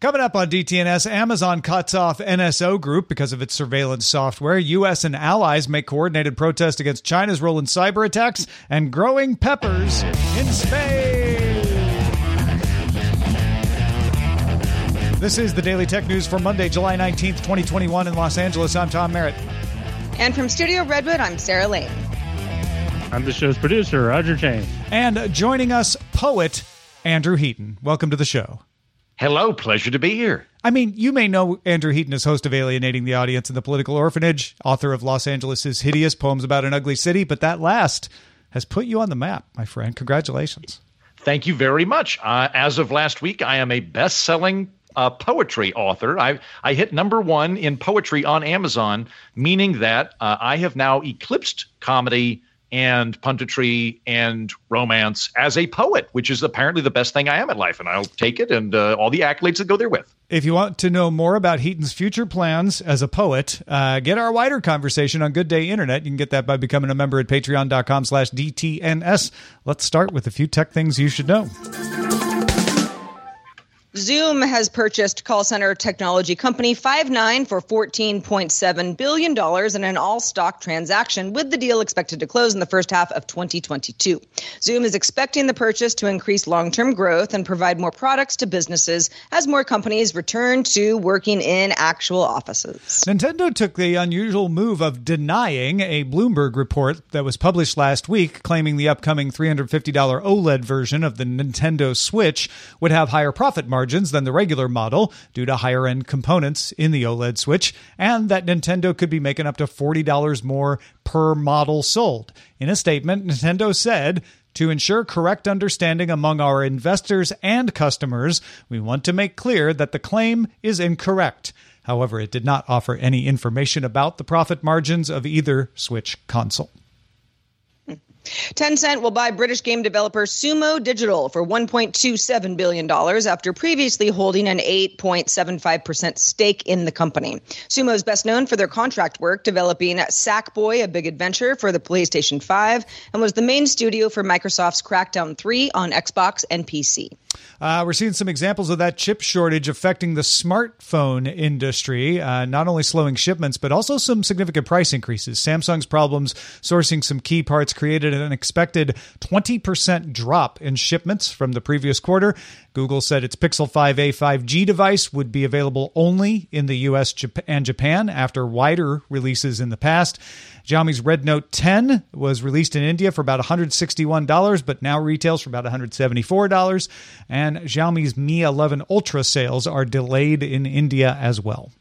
Coming up on DTNS, Amazon cuts off NSO Group because of its surveillance software. U.S. and allies make coordinated protest against China's role in cyber attacks and growing peppers in space. This is the Daily Tech News for Monday, July 19th, 2021 in Los Angeles. I'm Tom Merritt. And from Studio Redwood, I'm Sarah Lane. I'm the show's producer, Roger Chang. And joining us, poet Andrew Heaton. Welcome to the show. Hello, pleasure to be here. I mean, you may know Andrew Heaton as host of Alienating the Audience and the Political Orphanage, author of Los Angeles' Hideous Poems About an Ugly City, but that last has put you on the map, my friend. Congratulations. Thank you very much. Uh, as of last week, I am a best selling uh, poetry author. I, I hit number one in poetry on Amazon, meaning that uh, I have now eclipsed comedy and punditry and romance as a poet, which is apparently the best thing I am at life. And I'll take it and uh, all the accolades that go there with. If you want to know more about Heaton's future plans as a poet, uh, get our wider conversation on Good Day Internet. You can get that by becoming a member at patreon.com slash DTNS. Let's start with a few tech things you should know. Zoom has purchased call center technology company Five9 for $14.7 billion in an all stock transaction, with the deal expected to close in the first half of 2022. Zoom is expecting the purchase to increase long term growth and provide more products to businesses as more companies return to working in actual offices. Nintendo took the unusual move of denying a Bloomberg report that was published last week claiming the upcoming $350 OLED version of the Nintendo Switch would have higher profit margins than the regular model due to higher end components in the OLED Switch, and that Nintendo could be making up to $40 more per model sold. In a statement, Nintendo said, to ensure correct understanding among our investors and customers, we want to make clear that the claim is incorrect. However, it did not offer any information about the profit margins of either Switch console. Tencent will buy British game developer Sumo Digital for $1.27 billion after previously holding an 8.75% stake in the company. Sumo is best known for their contract work developing Sackboy, a big adventure for the PlayStation 5, and was the main studio for Microsoft's Crackdown 3 on Xbox and PC. Uh, we're seeing some examples of that chip shortage affecting the smartphone industry, uh, not only slowing shipments, but also some significant price increases. Samsung's problems sourcing some key parts created an expected 20% drop in shipments from the previous quarter. Google said its Pixel 5a 5G device would be available only in the US and Japan after wider releases in the past. Xiaomi's Redmi Note 10 was released in India for about $161, but now retails for about $174. And Xiaomi's Mi 11 Ultra sales are delayed in India as well.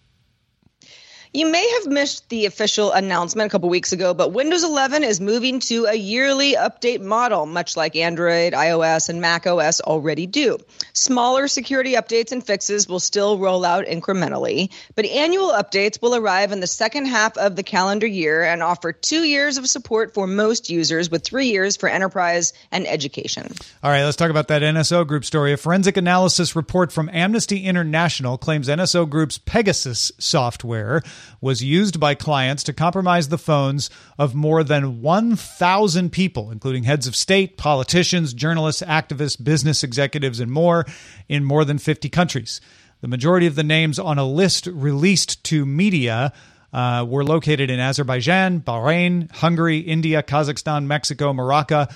You may have missed the official announcement a couple weeks ago, but Windows 11 is moving to a yearly update model, much like Android, iOS, and Mac OS already do. Smaller security updates and fixes will still roll out incrementally, but annual updates will arrive in the second half of the calendar year and offer two years of support for most users, with three years for enterprise and education. All right, let's talk about that NSO Group story. A forensic analysis report from Amnesty International claims NSO Group's Pegasus software was used by clients to compromise the phones of more than 1,000 people, including heads of state, politicians, journalists, activists, business executives, and more in more than 50 countries. The majority of the names on a list released to media uh, were located in Azerbaijan, Bahrain, Hungary, India, Kazakhstan, Mexico, Morocco,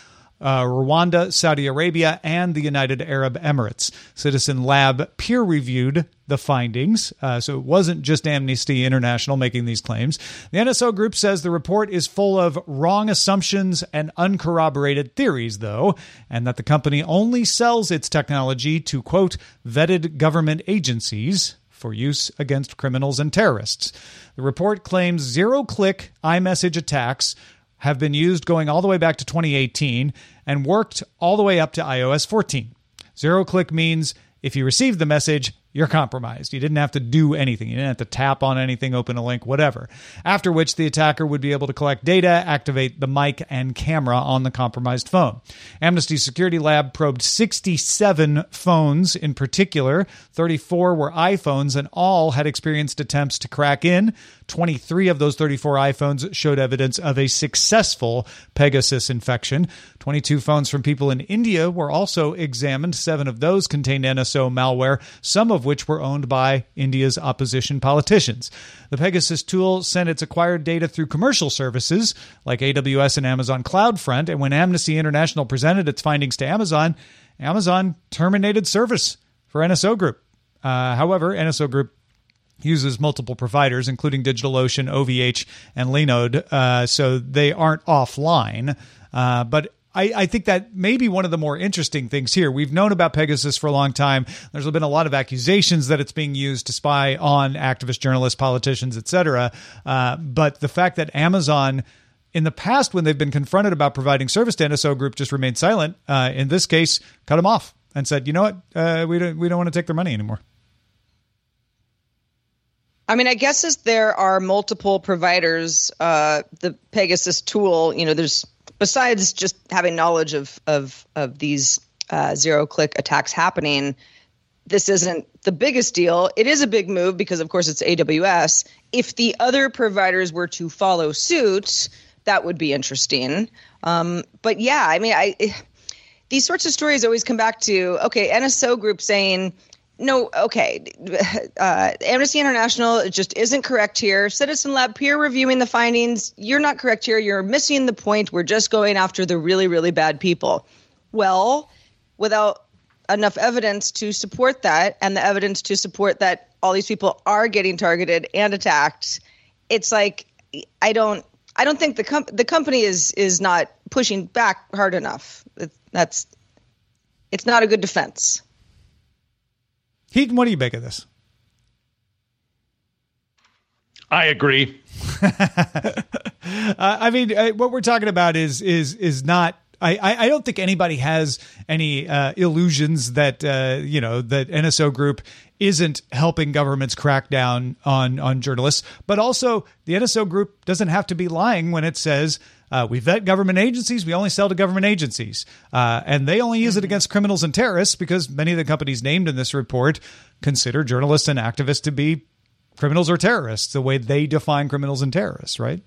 uh, Rwanda, Saudi Arabia, and the United Arab Emirates. Citizen Lab peer reviewed the findings, uh, so it wasn't just Amnesty International making these claims. The NSO group says the report is full of wrong assumptions and uncorroborated theories, though, and that the company only sells its technology to, quote, vetted government agencies for use against criminals and terrorists. The report claims zero click iMessage attacks have been used going all the way back to 2018 and worked all the way up to iOS 14. Zero click means if you received the message, you're compromised. You didn't have to do anything. You didn't have to tap on anything, open a link, whatever. After which the attacker would be able to collect data, activate the mic and camera on the compromised phone. Amnesty Security Lab probed 67 phones in particular. 34 were iPhones, and all had experienced attempts to crack in. 23 of those 34 iPhones showed evidence of a successful Pegasus infection. 22 phones from people in India were also examined. Seven of those contained NSO malware, some of which were owned by India's opposition politicians. The Pegasus tool sent its acquired data through commercial services like AWS and Amazon CloudFront, and when Amnesty International presented its findings to Amazon, Amazon terminated service for NSO Group. Uh, however, NSO Group uses multiple providers, including DigitalOcean, OVH, and Linode, uh, so they aren't offline. Uh, but I, I, think that may be one of the more interesting things here. We've known about Pegasus for a long time. There's been a lot of accusations that it's being used to spy on activist journalists, politicians, etc. Uh, but the fact that Amazon in the past, when they've been confronted about providing service to NSO Group, just remained silent. Uh, in this case, cut them off and said, "You know what? Uh, we don't we don't want to take their money anymore." I mean, I guess as there are multiple providers, uh, the Pegasus tool, you know, there's besides just having knowledge of of of these uh, zero click attacks happening. This isn't the biggest deal. It is a big move because, of course, it's AWS. If the other providers were to follow suit, that would be interesting. Um, but yeah, I mean, I these sorts of stories always come back to okay, NSO Group saying no, okay. Uh, Amnesty International just isn't correct here. Citizen Lab peer reviewing the findings. You're not correct here. You're missing the point. We're just going after the really, really bad people. Well, without enough evidence to support that, and the evidence to support that all these people are getting targeted and attacked, it's like I don't. I don't think the com- the company is is not pushing back hard enough. That's it's not a good defense. Heaton, what do you make of this? I agree. uh, I mean, uh, what we're talking about is is is not. I, I don't think anybody has any uh, illusions that uh, you know that NSO Group isn't helping governments crack down on on journalists, but also the NSO Group doesn't have to be lying when it says uh, we vet government agencies. We only sell to government agencies. Uh, and they only use it against criminals and terrorists because many of the companies named in this report consider journalists and activists to be criminals or terrorists, the way they define criminals and terrorists, right?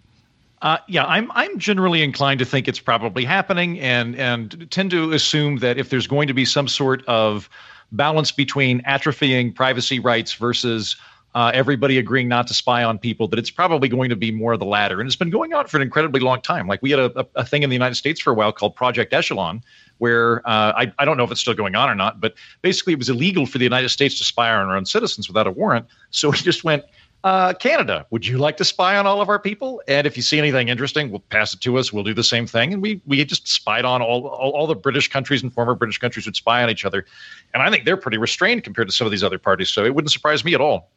Uh, yeah, I'm I'm generally inclined to think it's probably happening, and and tend to assume that if there's going to be some sort of balance between atrophying privacy rights versus uh, everybody agreeing not to spy on people, that it's probably going to be more of the latter. And it's been going on for an incredibly long time. Like we had a, a thing in the United States for a while called Project Echelon, where uh, I, I don't know if it's still going on or not, but basically it was illegal for the United States to spy on our own citizens without a warrant. So we just went, uh, Canada, would you like to spy on all of our people? And if you see anything interesting, we'll pass it to us. We'll do the same thing. And we we just spied on all, all, all the British countries and former British countries would spy on each other. And I think they're pretty restrained compared to some of these other parties. So it wouldn't surprise me at all.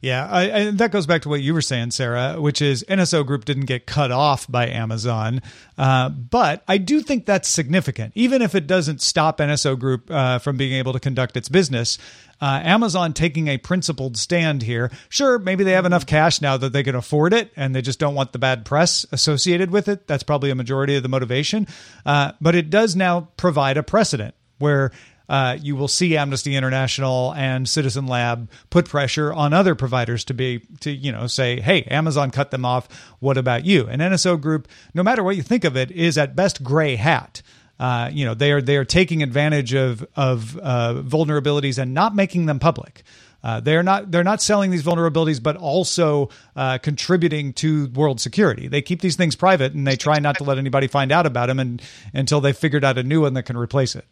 Yeah, I, and that goes back to what you were saying, Sarah, which is NSO Group didn't get cut off by Amazon, uh, but I do think that's significant. Even if it doesn't stop NSO Group uh, from being able to conduct its business, uh, Amazon taking a principled stand here. Sure, maybe they have enough cash now that they can afford it, and they just don't want the bad press associated with it. That's probably a majority of the motivation, uh, but it does now provide a precedent where uh, you will see Amnesty International and Citizen Lab put pressure on other providers to be to you know say, hey, Amazon cut them off. What about you? And NSO Group, no matter what you think of it, is at best gray hat. Uh, you know they are they are taking advantage of of uh, vulnerabilities and not making them public. Uh, they're not they're not selling these vulnerabilities, but also uh, contributing to world security. They keep these things private and they try not to let anybody find out about them and, until they figured out a new one that can replace it.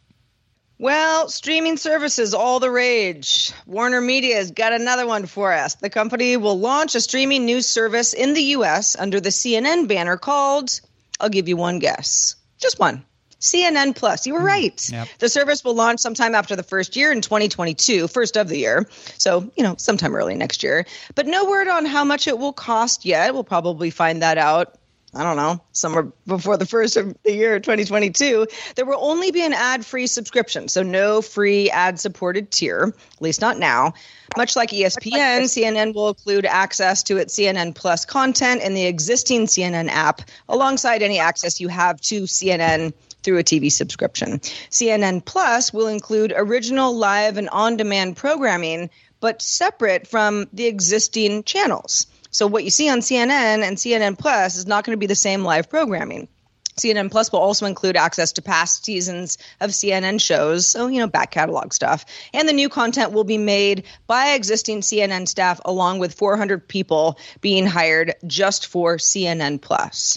Well, streaming services, all the rage. Warner Media has got another one for us. The company will launch a streaming news service in the U.S. under the CNN banner called, I'll give you one guess, just one. CNN Plus. You were hmm. right. Yep. The service will launch sometime after the first year in 2022, first of the year. So, you know, sometime early next year. But no word on how much it will cost yet. We'll probably find that out I don't know, somewhere before the first of the year 2022, there will only be an ad free subscription. So no free ad supported tier, at least not now. Much like ESPN, CNN will include access to its CNN Plus content in the existing CNN app, alongside any access you have to CNN through a TV subscription. CNN Plus will include original live and on demand programming, but separate from the existing channels. So what you see on CNN and CNN Plus is not going to be the same live programming. CNN Plus will also include access to past seasons of CNN shows, so, you know, back catalog stuff. And the new content will be made by existing CNN staff, along with 400 people being hired just for CNN Plus.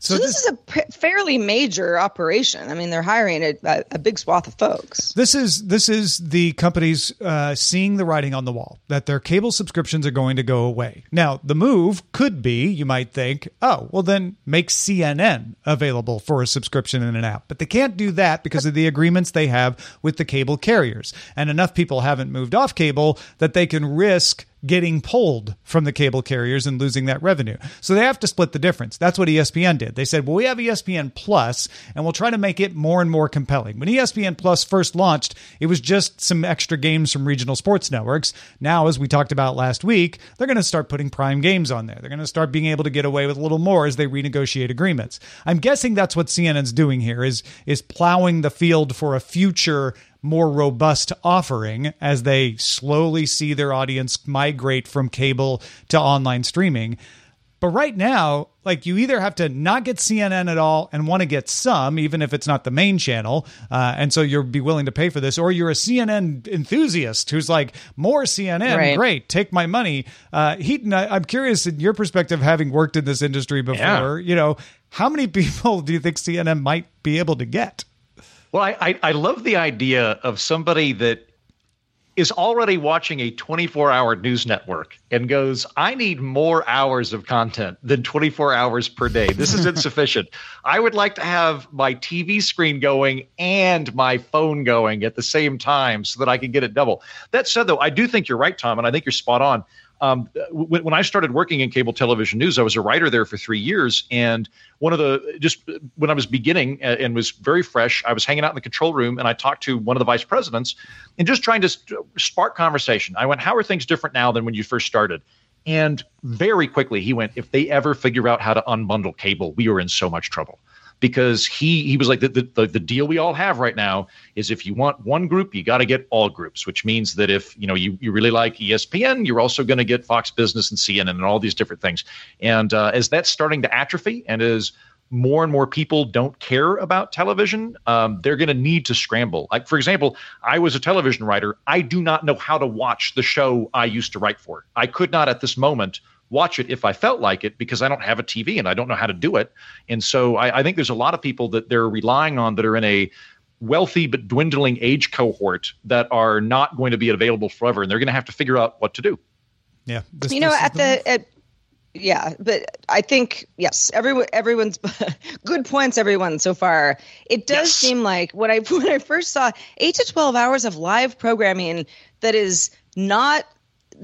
So, so this, this, is a p- fairly major operation. I mean, they're hiring a, a, big swath of folks. This is this is the companies uh, seeing the writing on the wall that their cable subscriptions are going to go away. Now, the move could be, you might think, oh, well, then make CNN available for a subscription in an app, but they can't do that because of the agreements they have with the cable carriers, and enough people haven't moved off cable that they can risk getting pulled from the cable carriers and losing that revenue. So they have to split the difference. That's what ESPN did. They said, well, we have ESPN Plus and we'll try to make it more and more compelling. When ESPN Plus first launched, it was just some extra games from regional sports networks. Now, as we talked about last week, they're going to start putting prime games on there. They're going to start being able to get away with a little more as they renegotiate agreements. I'm guessing that's what CNN's doing here is is plowing the field for a future more robust offering as they slowly see their audience migrate from cable to online streaming. But right now, like you either have to not get CNN at all and want to get some, even if it's not the main channel, uh, and so you'll be willing to pay for this, or you're a CNN enthusiast who's like, more CNN, right. great, take my money. Uh, Heaton, I, am curious in your perspective, having worked in this industry before, yeah. you know, how many people do you think CNN might be able to get? Well, I, I, I love the idea of somebody that is already watching a 24 hour news network and goes, I need more hours of content than 24 hours per day. This is insufficient. I would like to have my TV screen going and my phone going at the same time so that I can get it double. That said, though, I do think you're right, Tom, and I think you're spot on. Um, when, when, I started working in cable television news, I was a writer there for three years. And one of the, just when I was beginning and was very fresh, I was hanging out in the control room and I talked to one of the vice presidents and just trying to spark conversation. I went, How are things different now than when you first started? And very quickly, he went, If they ever figure out how to unbundle cable, we are in so much trouble because he he was like the, the the deal we all have right now is if you want one group you got to get all groups which means that if you know you, you really like espn you're also going to get fox business and cnn and all these different things and uh, as that's starting to atrophy and as more and more people don't care about television, um, they're going to need to scramble. Like, for example, I was a television writer. I do not know how to watch the show I used to write for. I could not at this moment watch it if I felt like it because I don't have a TV and I don't know how to do it. And so I, I think there's a lot of people that they're relying on that are in a wealthy but dwindling age cohort that are not going to be available forever, and they're going to have to figure out what to do. Yeah, this, you know, at the, at, yeah, but I think yes, everyone, everyone's good points. Everyone so far. It does yes. seem like what I when I first saw eight to twelve hours of live programming that is not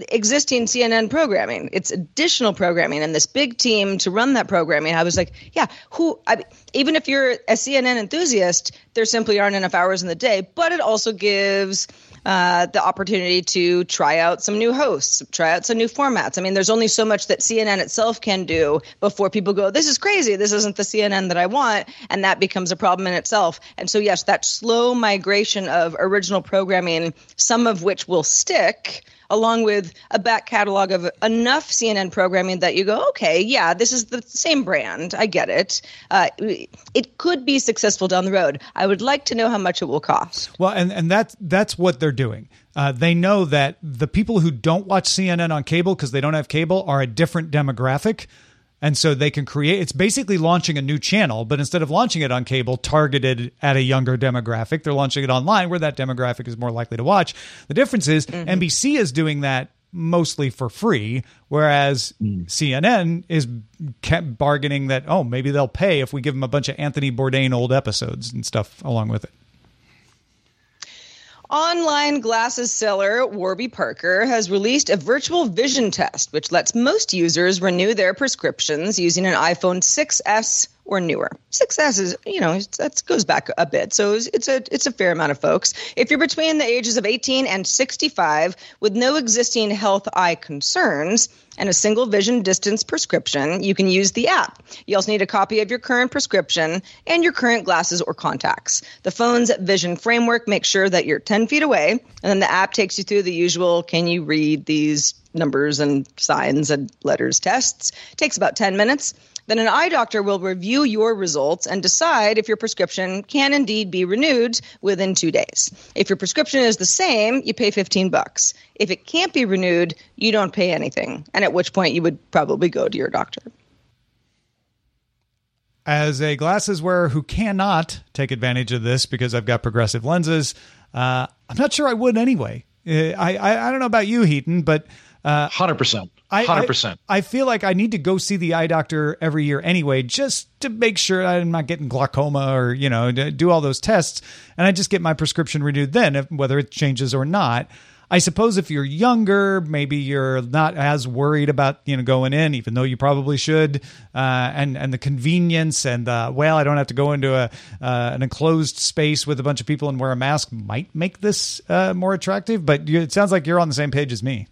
existing CNN programming. It's additional programming, and this big team to run that programming. I was like, yeah, who? I, even if you're a CNN enthusiast, there simply aren't enough hours in the day. But it also gives uh, the opportunity to try out some new hosts, try out some new formats. I mean, there's only so much that CNN itself can do before people go, this is crazy. This isn't the CNN that I want. And that becomes a problem in itself. And so, yes, that slow migration of original programming, some of which will stick along with a back catalog of enough CNN programming that you go, okay, yeah, this is the same brand. I get it. Uh, it could be successful down the road. I would like to know how much it will cost. Well, and and that's that's what they're doing. Uh, they know that the people who don't watch CNN on cable because they don't have cable are a different demographic. And so they can create, it's basically launching a new channel, but instead of launching it on cable targeted at a younger demographic, they're launching it online where that demographic is more likely to watch. The difference is mm-hmm. NBC is doing that mostly for free, whereas mm. CNN is kept bargaining that, oh, maybe they'll pay if we give them a bunch of Anthony Bourdain old episodes and stuff along with it. Online glasses seller Warby Parker has released a virtual vision test, which lets most users renew their prescriptions using an iPhone 6S or newer. 6S is, you know, that goes back a bit. So it's a it's a fair amount of folks. If you're between the ages of 18 and 65 with no existing health eye concerns and a single vision distance prescription, you can use the app. You also need a copy of your current prescription and your current glasses or contacts. The phone's vision framework makes sure that you're 10 feet away, and then the app takes you through the usual can you read these numbers and signs and letters tests. It takes about 10 minutes. Then an eye doctor will review your results and decide if your prescription can indeed be renewed within 2 days. If your prescription is the same, you pay 15 bucks. If it can't be renewed, you don't pay anything, and at which point you would probably go to your doctor. As a glasses wearer who cannot take advantage of this because I've got progressive lenses, uh, I'm not sure I would anyway. Uh, I, I, I don't know about you, Heaton, but uh, hundred uh, percent. Hundred percent. I feel like I need to go see the eye doctor every year anyway, just to make sure I'm not getting glaucoma or you know do all those tests, and I just get my prescription renewed then, if, whether it changes or not. I suppose if you're younger, maybe you're not as worried about you know going in, even though you probably should, uh, and and the convenience and uh, well, I don't have to go into a uh, an enclosed space with a bunch of people and wear a mask might make this uh, more attractive. But you, it sounds like you're on the same page as me.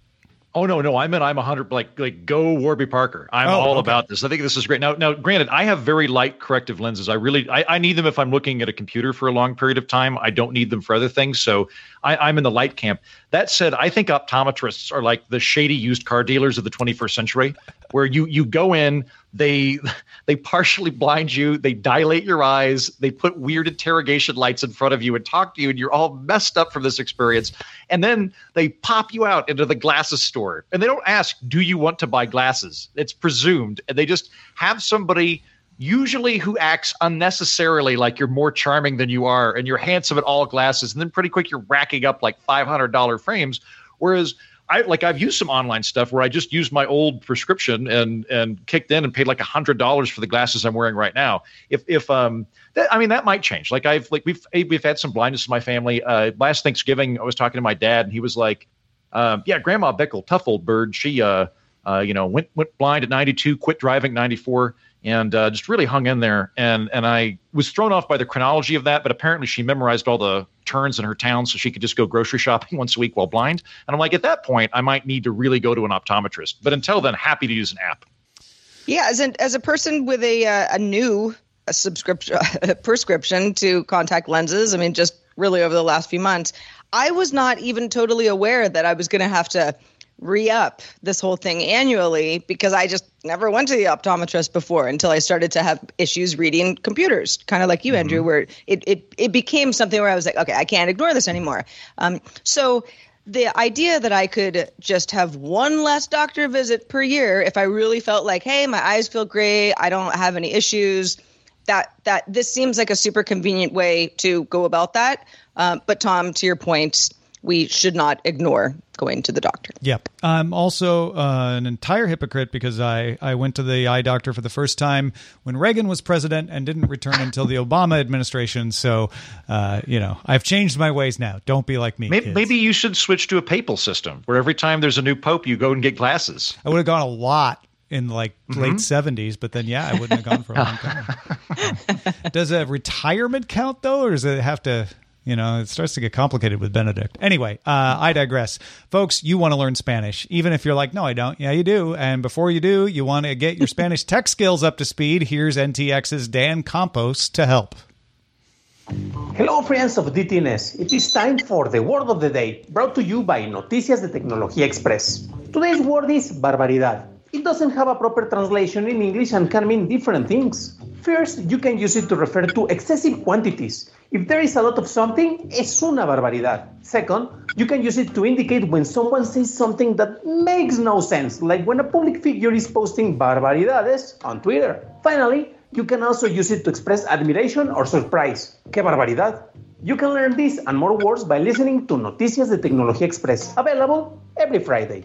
Oh no, no, I meant I'm a hundred like like go Warby Parker. I'm oh, all okay. about this. I think this is great. Now, now, granted, I have very light corrective lenses. I really I, I, need them if I'm looking at a computer for a long period of time. I don't need them for other things. So I, I'm in the light camp. That said, I think optometrists are like the shady used car dealers of the 21st century, where you you go in, they they partially blind you, they dilate your eyes, they put weird interrogation lights in front of you and talk to you, and you're all messed up from this experience. And then they pop you out into the glasses store, and they don't ask, "Do you want to buy glasses?" It's presumed, and they just have somebody usually who acts unnecessarily like you're more charming than you are and you're handsome at all glasses and then pretty quick you're racking up like $500 frames whereas I like I've used some online stuff where I just used my old prescription and and kicked in and paid like a hundred dollars for the glasses I'm wearing right now. If if um that, I mean that might change. Like I've like we've we've had some blindness in my family. Uh, last Thanksgiving I was talking to my dad and he was like, um, "Yeah, Grandma Bickle, tough old bird. She uh uh you know went went blind at 92, quit driving 94." And uh, just really hung in there. And and I was thrown off by the chronology of that, but apparently she memorized all the turns in her town so she could just go grocery shopping once a week while blind. And I'm like, at that point, I might need to really go to an optometrist. But until then, happy to use an app. Yeah, as an as a person with a uh, a new a subscription prescription to contact lenses, I mean, just really over the last few months, I was not even totally aware that I was going to have to re up this whole thing annually because I just never went to the optometrist before until I started to have issues reading computers, kind of like you, mm-hmm. Andrew, where it, it, it became something where I was like, okay, I can't ignore this anymore. Um, so the idea that I could just have one less doctor visit per year if I really felt like, hey, my eyes feel great, I don't have any issues. That that this seems like a super convenient way to go about that. Uh, but Tom, to your point, we should not ignore going to the doctor. Yep. I'm also uh, an entire hypocrite because I, I went to the eye doctor for the first time when Reagan was president and didn't return until the Obama administration. So, uh, you know, I've changed my ways now. Don't be like me. Maybe, maybe, you should switch to a papal system where every time there's a new pope, you go and get glasses. I would have gone a lot in like mm-hmm. late 70s, but then, yeah, I wouldn't have gone for a long time. Does a retirement count, though, or does it have to you know, it starts to get complicated with Benedict. Anyway, uh, I digress. Folks, you want to learn Spanish, even if you're like, no, I don't. Yeah, you do. And before you do, you want to get your Spanish tech skills up to speed. Here's NTX's Dan Campos to help. Hello, friends of DTNS. It is time for the word of the day, brought to you by Noticias de Tecnología Express. Today's word is barbaridad. It doesn't have a proper translation in English and can mean different things. First, you can use it to refer to excessive quantities. If there is a lot of something, es una barbaridad. Second, you can use it to indicate when someone says something that makes no sense, like when a public figure is posting barbaridades on Twitter. Finally, you can also use it to express admiration or surprise. ¡Qué barbaridad! You can learn this and more words by listening to Noticias de Tecnología Express, available every Friday.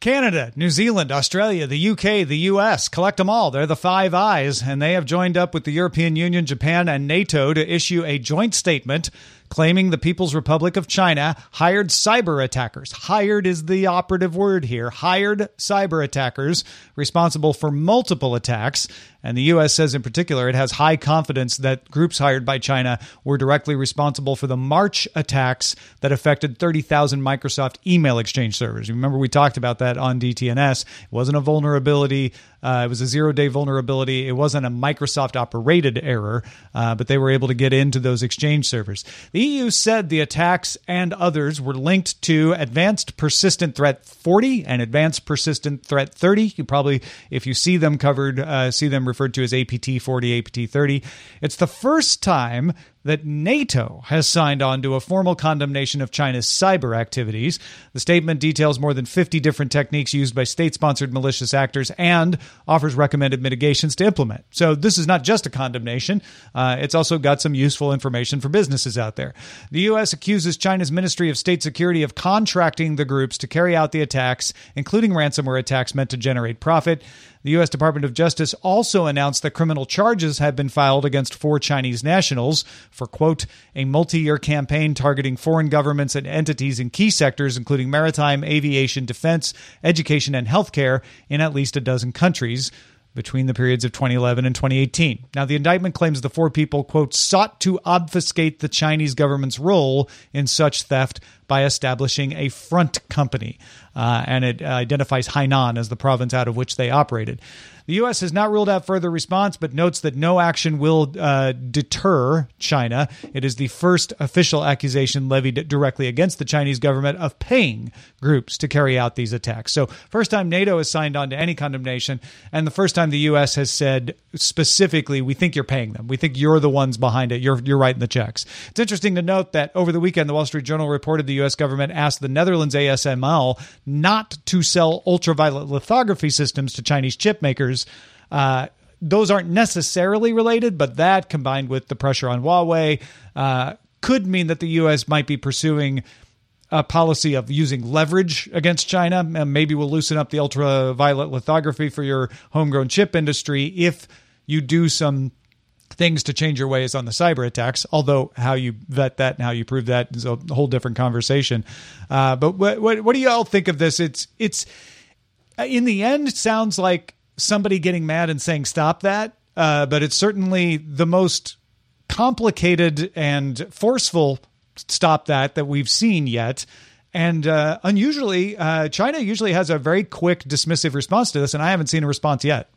Canada, New Zealand, Australia, the UK, the US, collect them all. They're the Five Eyes, and they have joined up with the European Union, Japan, and NATO to issue a joint statement claiming the People's Republic of China hired cyber attackers. Hired is the operative word here. Hired cyber attackers responsible for multiple attacks. And the U.S. says in particular it has high confidence that groups hired by China were directly responsible for the March attacks that affected 30,000 Microsoft email exchange servers. Remember, we talked about that on DTNS. It wasn't a vulnerability uh, it was a zero day vulnerability. It wasn't a Microsoft operated error, uh, but they were able to get into those exchange servers. The EU said the attacks and others were linked to Advanced Persistent Threat 40 and Advanced Persistent Threat 30. You probably, if you see them covered, uh, see them referred to as APT 40, APT 30. It's the first time that NATO has signed on to a formal condemnation of China's cyber activities. The statement details more than 50 different techniques used by state sponsored malicious actors and offers recommended mitigations to implement. So, this is not just a condemnation, uh, it's also got some useful information for businesses out there. The U.S. accuses China's Ministry of State Security of contracting the groups to carry out the attacks, including ransomware attacks meant to generate profit. The U.S. Department of Justice also announced that criminal charges have been filed against four Chinese nationals for, quote, a multi year campaign targeting foreign governments and entities in key sectors, including maritime, aviation, defense, education, and healthcare, in at least a dozen countries between the periods of 2011 and 2018. Now, the indictment claims the four people, quote, sought to obfuscate the Chinese government's role in such theft by establishing a front company. Uh, and it identifies Hainan as the province out of which they operated. The U.S. has not ruled out further response, but notes that no action will uh, deter China. It is the first official accusation levied directly against the Chinese government of paying groups to carry out these attacks. So, first time NATO has signed on to any condemnation, and the first time the U.S. has said specifically, we think you're paying them. We think you're the ones behind it. You're, you're writing the checks. It's interesting to note that over the weekend, the Wall Street Journal reported the U.S. government asked the Netherlands ASML not to sell ultraviolet lithography systems to Chinese chip makers. Uh, those aren't necessarily related, but that combined with the pressure on Huawei uh, could mean that the U.S. might be pursuing a policy of using leverage against China. And maybe we'll loosen up the ultraviolet lithography for your homegrown chip industry if you do some things to change your ways on the cyber attacks. Although how you vet that and how you prove that is a whole different conversation. Uh, but what, what what do you all think of this? It's it's in the end sounds like somebody getting mad and saying stop that. Uh, but it's certainly the most complicated and forceful stop that that we've seen yet. And uh, unusually, uh, China usually has a very quick dismissive response to this, and I haven't seen a response yet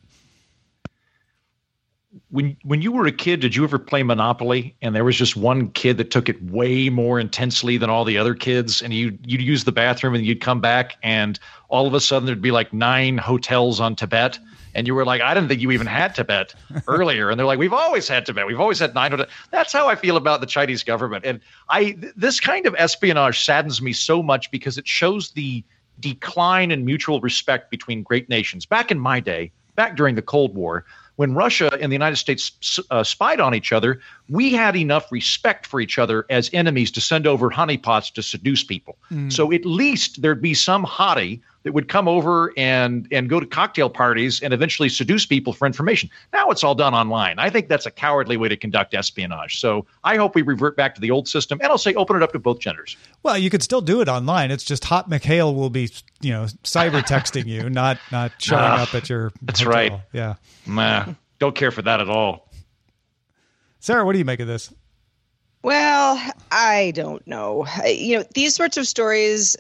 when when you were a kid, did you ever play Monopoly and there was just one kid that took it way more intensely than all the other kids, and you you'd use the bathroom and you'd come back and all of a sudden there'd be like nine hotels on Tibet, and you were like, I didn't think you even had Tibet earlier, and they're like, we've always had Tibet, we've always had 900. That's how I feel about the Chinese government, and I this kind of espionage saddens me so much because it shows the decline in mutual respect between great nations. Back in my day, back during the Cold War when Russia and the United States uh, spied on each other, we had enough respect for each other as enemies to send over honeypots to seduce people. Mm. So at least there'd be some hottie that would come over and and go to cocktail parties and eventually seduce people for information. Now it's all done online. I think that's a cowardly way to conduct espionage. So I hope we revert back to the old system, and I'll say open it up to both genders. Well, you could still do it online. It's just Hot McHale will be you know cyber texting you, not not showing uh, up at your. That's hotel. right. Yeah. Nah, don't care for that at all. Sarah, what do you make of this? Well, I don't know. You know, these sorts of stories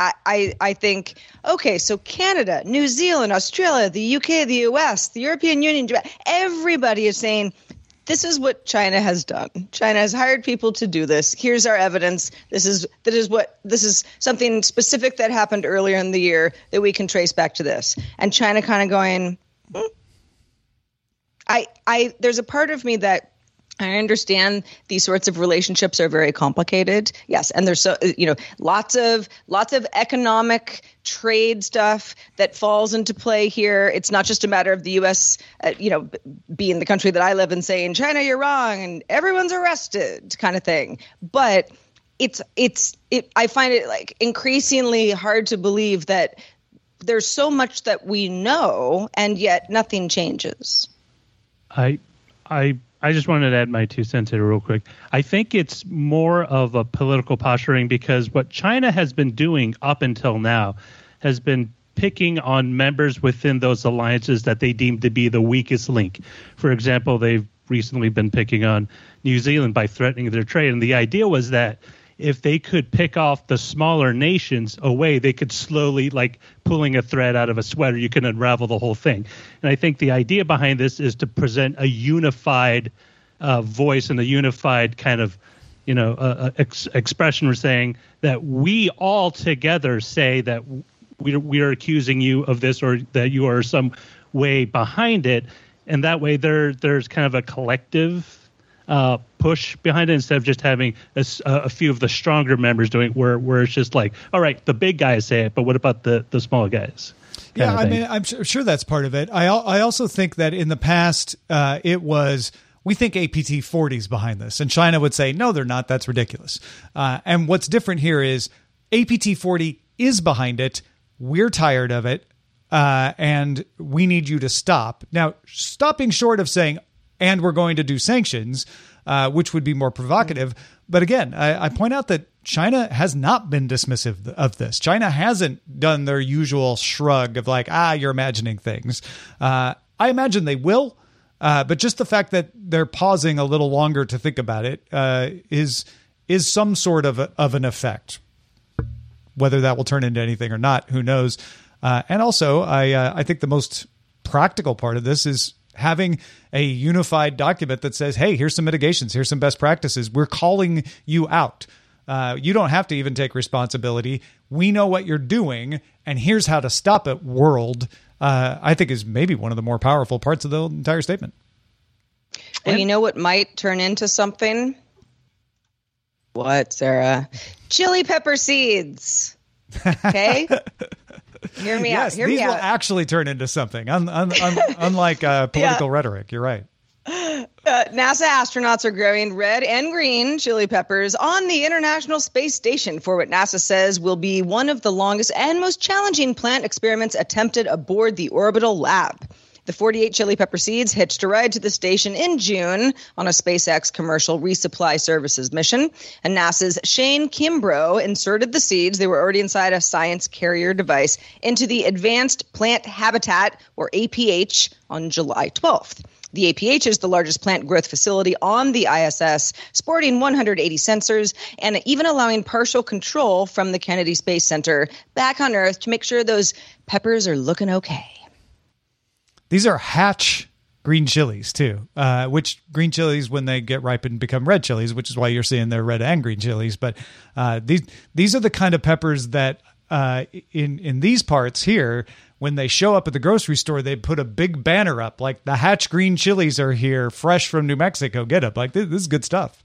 I, I, I think, okay, so Canada, New Zealand, Australia, the UK, the US, the European Union, everybody is saying this is what China has done. China has hired people to do this. Here's our evidence. This is that is what this is something specific that happened earlier in the year that we can trace back to this. And China kind of going, hmm. I I there's a part of me that I understand these sorts of relationships are very complicated. Yes, and there's so you know lots of lots of economic trade stuff that falls into play here. It's not just a matter of the U.S. Uh, you know being the country that I live in saying China you're wrong and everyone's arrested kind of thing. But it's it's it. I find it like increasingly hard to believe that there's so much that we know and yet nothing changes. I I I just wanted to add my two cents here real quick. I think it's more of a political posturing because what China has been doing up until now has been picking on members within those alliances that they deem to be the weakest link. For example, they've recently been picking on New Zealand by threatening their trade. And the idea was that if they could pick off the smaller nations away, they could slowly, like pulling a thread out of a sweater, you can unravel the whole thing. And I think the idea behind this is to present a unified uh, voice and a unified kind of, you know, uh, uh ex- expression. We're saying that we all together say that we we are accusing you of this or that you are some way behind it, and that way there there's kind of a collective uh, push behind it instead of just having a, a, few of the stronger members doing it, where where it's just like, all right, the big guys say it, but what about the the small guys? Yeah, I mean, I'm sure that's part of it. I I also think that in the past uh, it was we think APT 40 is behind this, and China would say no, they're not. That's ridiculous. Uh, and what's different here is APT 40 is behind it. We're tired of it. Uh, and we need you to stop. Now, stopping short of saying, and we're going to do sanctions, uh, which would be more provocative. But again, I, I, point out that China has not been dismissive of this. China hasn't done their usual shrug of like, ah, you're imagining things. Uh, I imagine they will, uh, but just the fact that they're pausing a little longer to think about it uh, is is some sort of a, of an effect. Whether that will turn into anything or not, who knows? Uh, and also, I uh, I think the most practical part of this is having a unified document that says, hey, here's some mitigations, here's some best practices. We're calling you out. Uh, you don't have to even take responsibility. We know what you're doing, and here's how to stop it, world. Uh, I think is maybe one of the more powerful parts of the entire statement. And you know what might turn into something? What, Sarah? Chili pepper seeds. Okay. Hear me yes, out. Hear these me will out. actually turn into something, un, un, un, unlike uh, political yeah. rhetoric. You're right. Uh, NASA astronauts are growing red and green chili peppers on the International Space Station for what NASA says will be one of the longest and most challenging plant experiments attempted aboard the orbital lab. The 48 chili pepper seeds hitched a ride to the station in June on a SpaceX commercial resupply services mission. And NASA's Shane Kimbrough inserted the seeds, they were already inside a science carrier device, into the Advanced Plant Habitat, or APH, on July 12th. The APH is the largest plant growth facility on the ISS, sporting 180 sensors and even allowing partial control from the Kennedy Space Center back on Earth to make sure those peppers are looking okay. These are hatch green chilies too, uh, which green chilies when they get ripened become red chilies, which is why you're seeing they're red and green chilies. But uh, these these are the kind of peppers that uh, in in these parts here when they show up at the grocery store, they put a big banner up like the Hatch Green Chilies are here, fresh from New Mexico. Get up, like this, this is good stuff.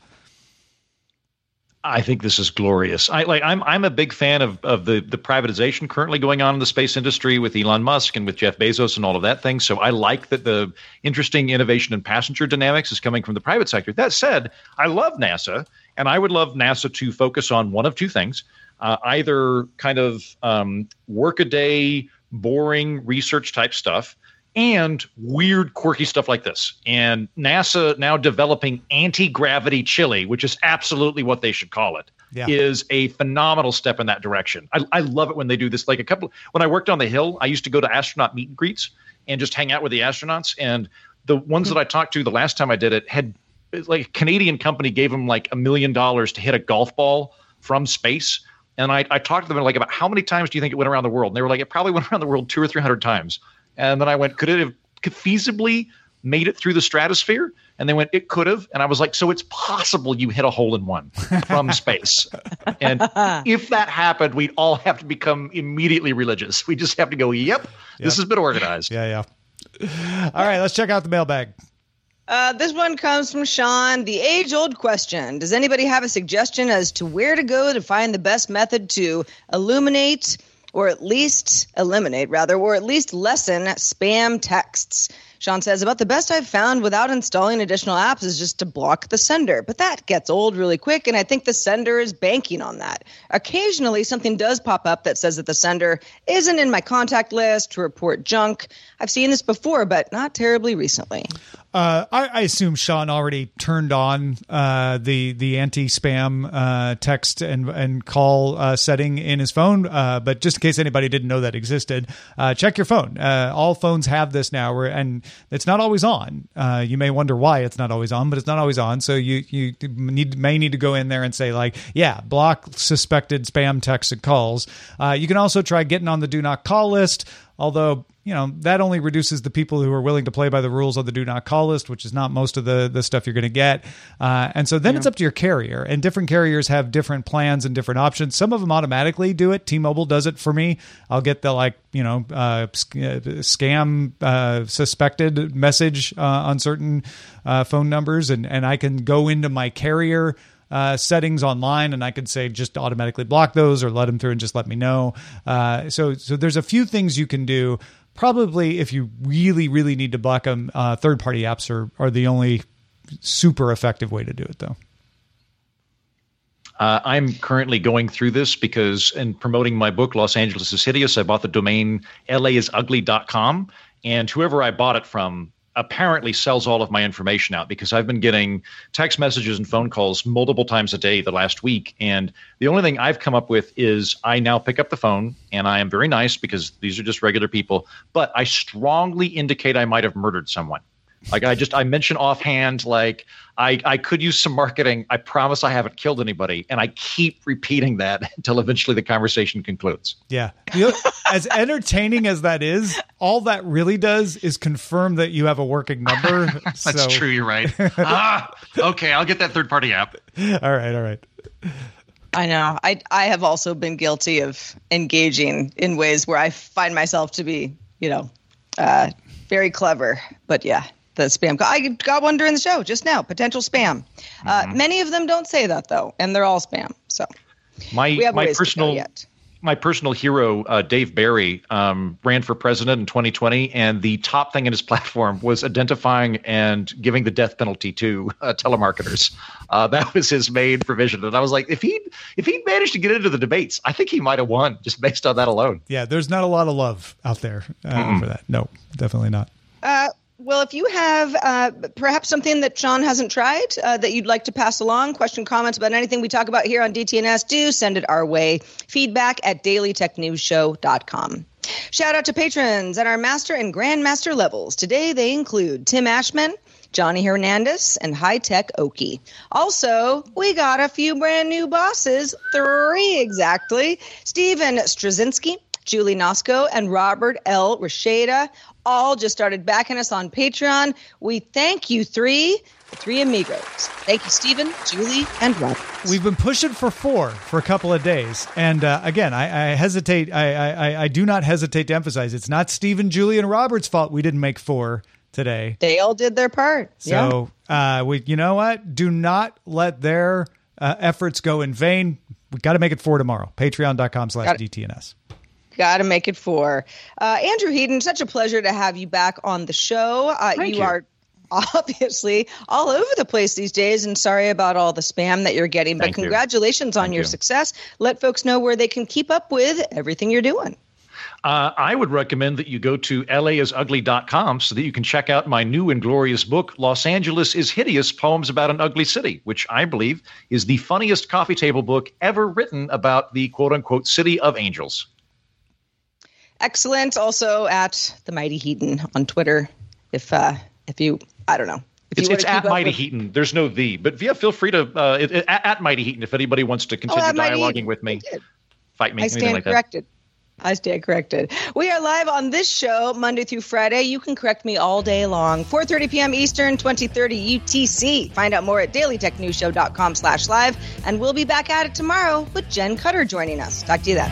I think this is glorious. I like. I'm I'm a big fan of of the the privatization currently going on in the space industry with Elon Musk and with Jeff Bezos and all of that thing. So I like that the interesting innovation in passenger dynamics is coming from the private sector. That said, I love NASA, and I would love NASA to focus on one of two things: uh, either kind of um, workaday, boring research type stuff and weird, quirky stuff like this. And NASA now developing anti gravity chili, which is absolutely what they should call it, Yeah. is a phenomenal step in that direction. I, I love it when they do this. Like a couple, when I worked on the Hill, I used to go to astronaut meet and greets and just hang out with the astronauts. And the ones that I talked to the last time I did it had like a Canadian company gave them like a million dollars to hit a golf ball from space. And I, I talked to them like about how many times do you think it went around the world? And they were like, it probably went around the world two or three hundred times. And then I went, could it have feasibly made it through the stratosphere? And they went, it could have. And I was like, so it's possible you hit a hole in one from space. And if that happened, we'd all have to become immediately religious. We just have to go, yep, this has been organized. Yeah, yeah. All right, let's check out the mailbag. Uh, this one comes from Sean. The age old question Does anybody have a suggestion as to where to go to find the best method to illuminate or at least eliminate, rather, or at least lessen spam texts? Sean says, About the best I've found without installing additional apps is just to block the sender. But that gets old really quick, and I think the sender is banking on that. Occasionally, something does pop up that says that the sender isn't in my contact list to report junk. I've seen this before, but not terribly recently. Uh, I, I assume Sean already turned on uh, the the anti spam uh, text and and call uh, setting in his phone. Uh, but just in case anybody didn't know that existed, uh, check your phone. All phones have this now, where, and it's not always on. You may wonder why it's not always on, but it's not always on. So you you need may need to go in there and say like, yeah, block suspected spam texts and calls. You can also try getting on the do not call list. Although you know that only reduces the people who are willing to play by the rules on the do not call list, which is not most of the the stuff you're going to get. Uh, and so then it's up to your carrier, and different carriers have different plans and different options. Some of them automatically do it. T-Mobile does it for me. I'll get the like you know uh, uh, scam uh, suspected message uh, on certain uh, phone numbers, and and I can go into my carrier uh, settings online, and I could say just automatically block those or let them through and just let me know. Uh, so so there's a few things you can do. Probably if you really really need to block them, uh, third party apps are are the only super effective way to do it though. Uh, I'm currently going through this because in promoting my book, Los Angeles is Hideous, I bought the domain laisugly.com. And whoever I bought it from apparently sells all of my information out because I've been getting text messages and phone calls multiple times a day the last week. And the only thing I've come up with is I now pick up the phone and I am very nice because these are just regular people, but I strongly indicate I might have murdered someone. Like I just I mention offhand, like I I could use some marketing. I promise I haven't killed anybody, and I keep repeating that until eventually the conversation concludes. Yeah. You know, as entertaining as that is, all that really does is confirm that you have a working number. That's So- true. You're right. ah, okay, I'll get that third party app. All right. All right. I know. I I have also been guilty of engaging in ways where I find myself to be, you know, uh, very clever. But yeah, the spam. call. I got one during the show just now. Potential spam. Uh, many of them don't say that though, and they're all spam. So My we have my ways to go personal yet. my personal hero, uh, Dave Barry, um, ran for president in 2020, and the top thing in his platform was identifying and giving the death penalty to uh, telemarketers. Uh, that was his main provision, and I was like, if he if he managed to get into the debates, I think he might have won just based on that alone. Yeah. There's not a lot of love out there uh, for that. No, definitely not. Uh, well, if you have uh, perhaps something that Sean hasn't tried uh, that you'd like to pass along, question, comments about anything we talk about here on DTNS, do send it our way. Feedback at dailytechnewsshow.com. Shout out to patrons at our master and grandmaster levels. Today they include Tim Ashman, Johnny Hernandez, and High Tech Okie. Also, we got a few brand new bosses, three exactly. Steven Straczynski, Julie Nosco, and Robert L. Rasheda all just started backing us on Patreon. We thank you three, the three amigos. Thank you, Stephen, Julie, and Robert. We've been pushing for four for a couple of days, and uh, again, I, I hesitate. I, I I do not hesitate to emphasize it's not Stephen, Julie, and Robert's fault we didn't make four today. They all did their part. So, yeah. uh, we, you know what? Do not let their uh, efforts go in vain. We got to make it four tomorrow. Patreon.com slash DTNS. Got to make it four. Uh, Andrew Heaton, such a pleasure to have you back on the show. Uh, you, you, are obviously all over the place these days, and sorry about all the spam that you're getting, but Thank congratulations you. on Thank your you. success. Let folks know where they can keep up with everything you're doing. Uh, I would recommend that you go to laisugly.com so that you can check out my new and glorious book, Los Angeles is Hideous Poems About an Ugly City, which I believe is the funniest coffee table book ever written about the quote unquote city of angels. Excellent. Also at the Mighty Heaton on Twitter. If uh, if you, I don't know. If It's, it's at Mighty with- Heaton. There's no the, but yeah, feel free to uh, it, it- at, at Mighty Heaton if anybody wants to continue Oh, dialoguing with me, fight me, I anything stand like that. corrected. I stand corrected. We are live on this show Monday through Friday. You can correct me all day long. 4.30 p.m. Eastern, 2030 UTC. Find out more at dailytechnewsshow.com slash live. And we'll be back at it tomorrow with Jen Cutter joining us. Talk to you then.